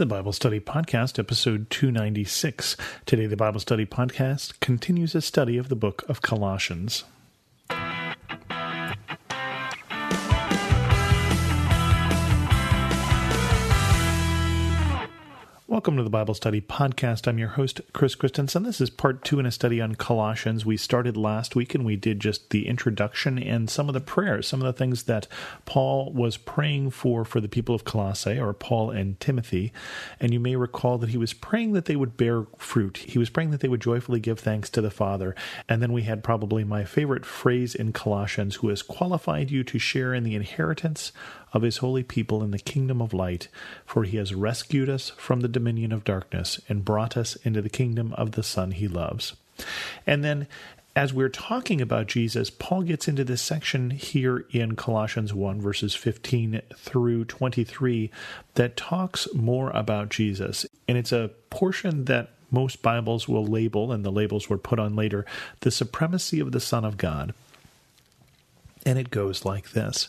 the Bible Study Podcast, episode 296. Today, the Bible Study Podcast continues a study of the book of Colossians. Welcome to the Bible Study Podcast. I'm your host, Chris Christensen. This is part two in a study on Colossians. We started last week and we did just the introduction and some of the prayers, some of the things that Paul was praying for for the people of Colossae, or Paul and Timothy. And you may recall that he was praying that they would bear fruit. He was praying that they would joyfully give thanks to the Father. And then we had probably my favorite phrase in Colossians, who has qualified you to share in the inheritance of his holy people in the kingdom of light, for he has rescued us from the dominion of darkness and brought us into the kingdom of the Son he loves. And then as we're talking about Jesus, Paul gets into this section here in Colossians 1, verses 15 through 23, that talks more about Jesus. And it's a portion that most Bibles will label, and the labels were put on later, the supremacy of the Son of God. And it goes like this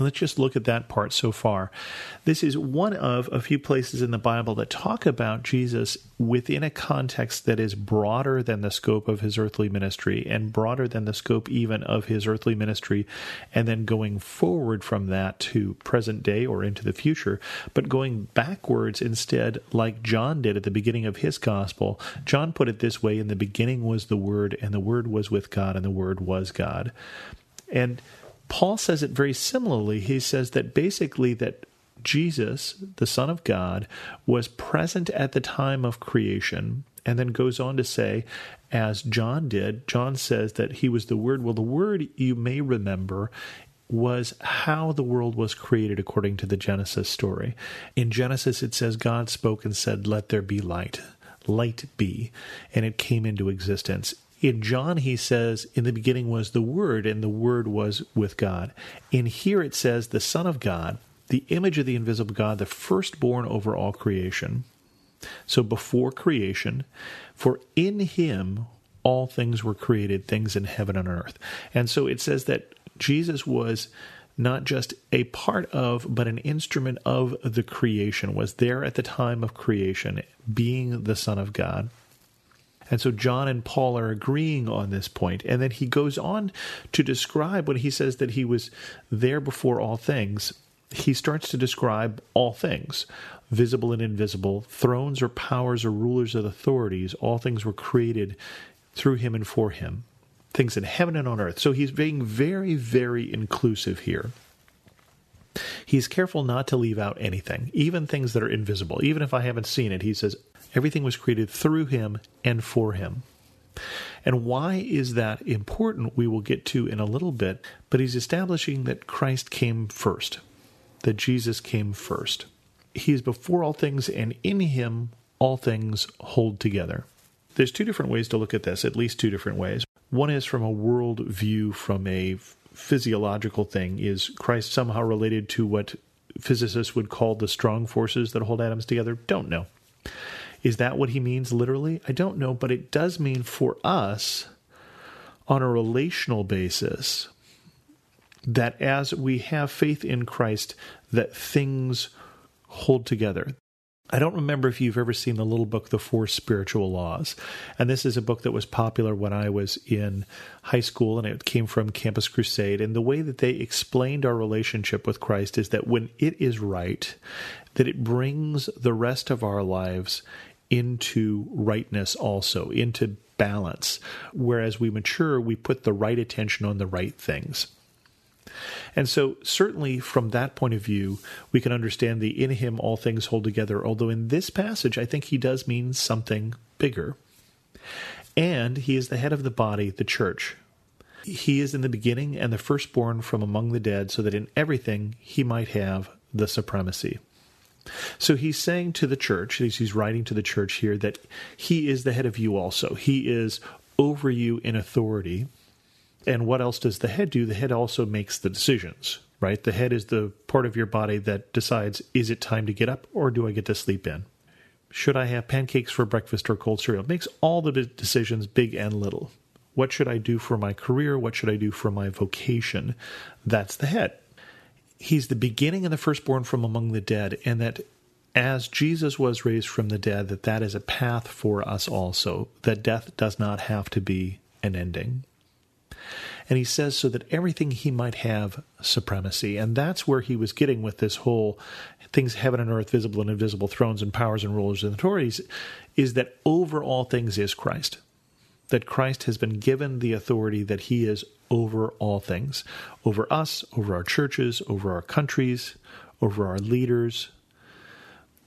Let's just look at that part so far. This is one of a few places in the Bible that talk about Jesus within a context that is broader than the scope of his earthly ministry and broader than the scope even of his earthly ministry, and then going forward from that to present day or into the future, but going backwards instead, like John did at the beginning of his gospel. John put it this way In the beginning was the Word, and the Word was with God, and the Word was God. And Paul says it very similarly. He says that basically that Jesus, the Son of God, was present at the time of creation, and then goes on to say, as John did, John says that he was the Word. Well, the Word, you may remember, was how the world was created according to the Genesis story. In Genesis, it says, God spoke and said, Let there be light. Light be. And it came into existence. In John, he says, In the beginning was the Word, and the Word was with God. In here, it says, The Son of God, the image of the invisible God, the firstborn over all creation. So before creation, for in him all things were created, things in heaven and earth. And so it says that Jesus was not just a part of, but an instrument of the creation, was there at the time of creation, being the Son of God. And so John and Paul are agreeing on this point. And then he goes on to describe when he says that he was there before all things, he starts to describe all things visible and invisible, thrones or powers or rulers or authorities, all things were created through him and for him, things in heaven and on earth. So he's being very, very inclusive here. He's careful not to leave out anything, even things that are invisible. Even if I haven't seen it, he says, Everything was created through him and for him. And why is that important? We will get to in a little bit, but he's establishing that Christ came first, that Jesus came first. He is before all things, and in him all things hold together. There's two different ways to look at this, at least two different ways. One is from a world view, from a physiological thing. Is Christ somehow related to what physicists would call the strong forces that hold atoms together? Don't know. Is that what he means literally? I don't know, but it does mean for us on a relational basis that as we have faith in Christ that things hold together. I don't remember if you've ever seen the little book, The Four Spiritual Laws. And this is a book that was popular when I was in high school and it came from Campus Crusade. And the way that they explained our relationship with Christ is that when it is right, that it brings the rest of our lives into rightness also, into balance. Whereas we mature, we put the right attention on the right things. And so, certainly from that point of view, we can understand the in him all things hold together, although in this passage, I think he does mean something bigger. And he is the head of the body, the church. He is in the beginning and the firstborn from among the dead, so that in everything he might have the supremacy. So he's saying to the church, he's writing to the church here, that he is the head of you also. He is over you in authority. And what else does the head do? The head also makes the decisions, right? The head is the part of your body that decides is it time to get up or do I get to sleep in? Should I have pancakes for breakfast or cold cereal? It makes all the decisions, big and little. What should I do for my career? What should I do for my vocation? That's the head. He's the beginning and the firstborn from among the dead, and that as Jesus was raised from the dead, that that is a path for us also, that death does not have to be an ending. And he says so that everything he might have supremacy. And that's where he was getting with this whole things heaven and earth, visible and invisible, thrones and powers and rulers and authorities, is that over all things is Christ. That Christ has been given the authority that he is over all things, over us, over our churches, over our countries, over our leaders.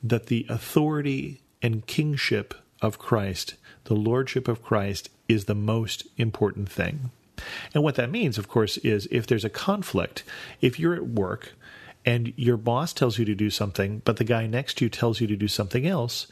That the authority and kingship of Christ, the lordship of Christ, is the most important thing. And what that means, of course, is if there's a conflict, if you're at work and your boss tells you to do something, but the guy next to you tells you to do something else,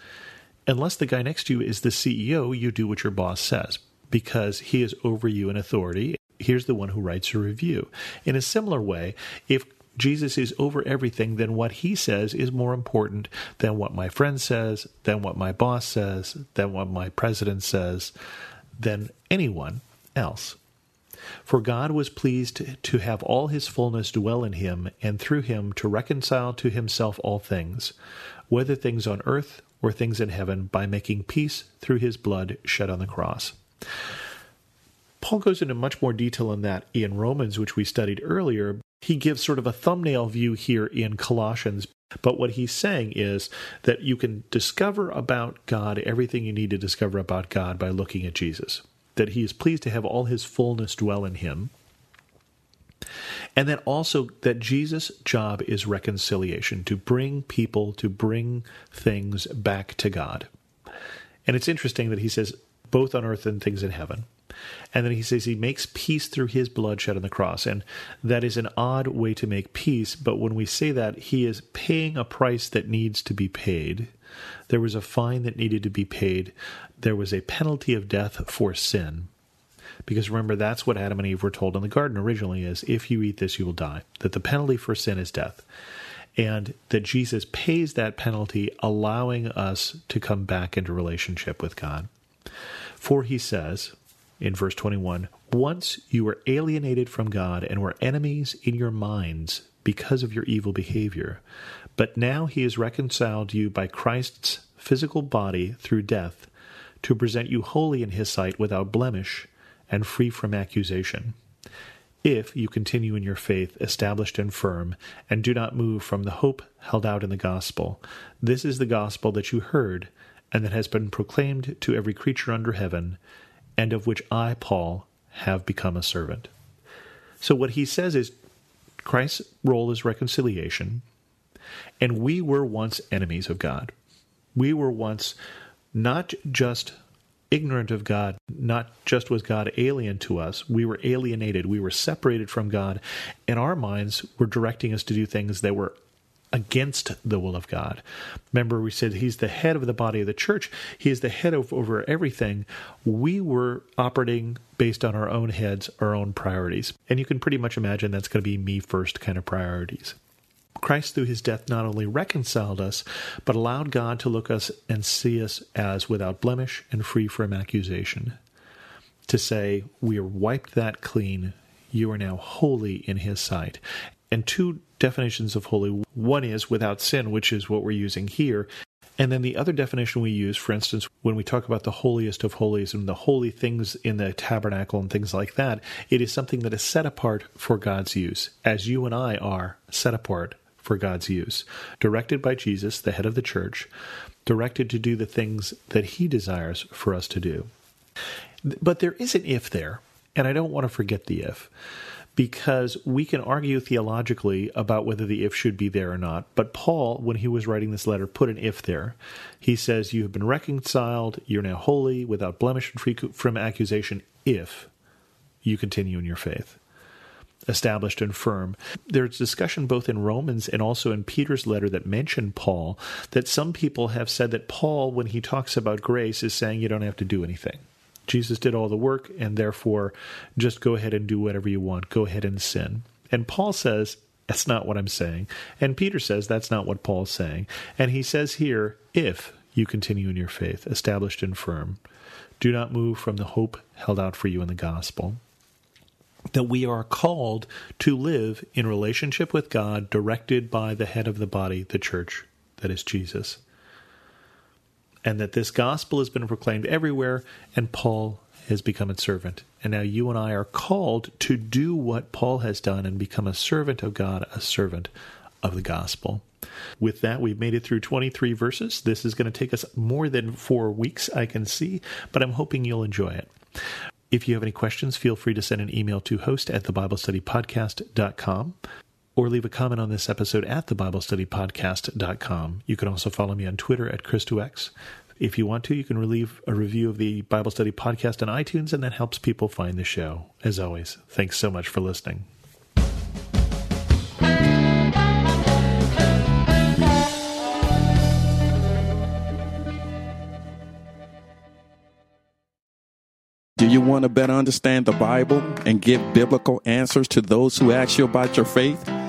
unless the guy next to you is the CEO, you do what your boss says because he is over you in authority. Here's the one who writes a review. In a similar way, if Jesus is over everything, then what he says is more important than what my friend says, than what my boss says, than what my president says, than anyone else. For God was pleased to have all his fullness dwell in him, and through him to reconcile to himself all things, whether things on earth or things in heaven, by making peace through his blood shed on the cross. Paul goes into much more detail on that in Romans, which we studied earlier. He gives sort of a thumbnail view here in Colossians. But what he's saying is that you can discover about God everything you need to discover about God by looking at Jesus that he is pleased to have all his fullness dwell in him. And then also that Jesus' job is reconciliation, to bring people, to bring things back to God. And it's interesting that he says, both on earth and things in heaven. And then he says he makes peace through his blood shed on the cross. And that is an odd way to make peace. But when we say that, he is paying a price that needs to be paid. There was a fine that needed to be paid. There was a penalty of death for sin. Because remember, that's what Adam and Eve were told in the garden originally is if you eat this, you will die. That the penalty for sin is death. And that Jesus pays that penalty, allowing us to come back into relationship with God. For he says in verse 21 Once you were alienated from God and were enemies in your minds because of your evil behavior. But now he has reconciled you by Christ's physical body through death to present you holy in his sight without blemish and free from accusation. If you continue in your faith, established and firm, and do not move from the hope held out in the gospel, this is the gospel that you heard, and that has been proclaimed to every creature under heaven, and of which I, Paul, have become a servant. So, what he says is Christ's role is reconciliation. And we were once enemies of God. We were once not just ignorant of God, not just was God alien to us, we were alienated, we were separated from God, and our minds were directing us to do things that were against the will of God. Remember, we said he's the head of the body of the church. He is the head of over everything. We were operating based on our own heads, our own priorities. And you can pretty much imagine that's going to be me first kind of priorities. Christ, through his death, not only reconciled us, but allowed God to look us and see us as without blemish and free from accusation. To say, we are wiped that clean, you are now holy in his sight. And two definitions of holy one is without sin, which is what we're using here. And then the other definition we use, for instance, when we talk about the holiest of holies and the holy things in the tabernacle and things like that, it is something that is set apart for God's use, as you and I are set apart for God's use, directed by Jesus, the head of the church, directed to do the things that he desires for us to do. But there is an if there, and I don't want to forget the if because we can argue theologically about whether the if should be there or not. But Paul, when he was writing this letter, put an if there. He says, You have been reconciled, you're now holy, without blemish and free from accusation, if you continue in your faith established and firm. There's discussion both in Romans and also in Peter's letter that mention Paul that some people have said that Paul, when he talks about grace, is saying you don't have to do anything. Jesus did all the work, and therefore just go ahead and do whatever you want. Go ahead and sin. And Paul says, that's not what I'm saying. And Peter says, that's not what Paul's saying. And he says here, if you continue in your faith, established and firm, do not move from the hope held out for you in the gospel. That we are called to live in relationship with God, directed by the head of the body, the church, that is Jesus and that this gospel has been proclaimed everywhere, and Paul has become a servant. And now you and I are called to do what Paul has done and become a servant of God, a servant of the gospel. With that, we've made it through 23 verses. This is going to take us more than four weeks, I can see, but I'm hoping you'll enjoy it. If you have any questions, feel free to send an email to host at thebiblestudypodcast.com or leave a comment on this episode at thebiblestudypodcast.com. You can also follow me on Twitter at Chris2X. If you want to, you can leave a review of the Bible Study Podcast on iTunes, and that helps people find the show. As always, thanks so much for listening. Do you want to better understand the Bible and give biblical answers to those who ask you about your faith?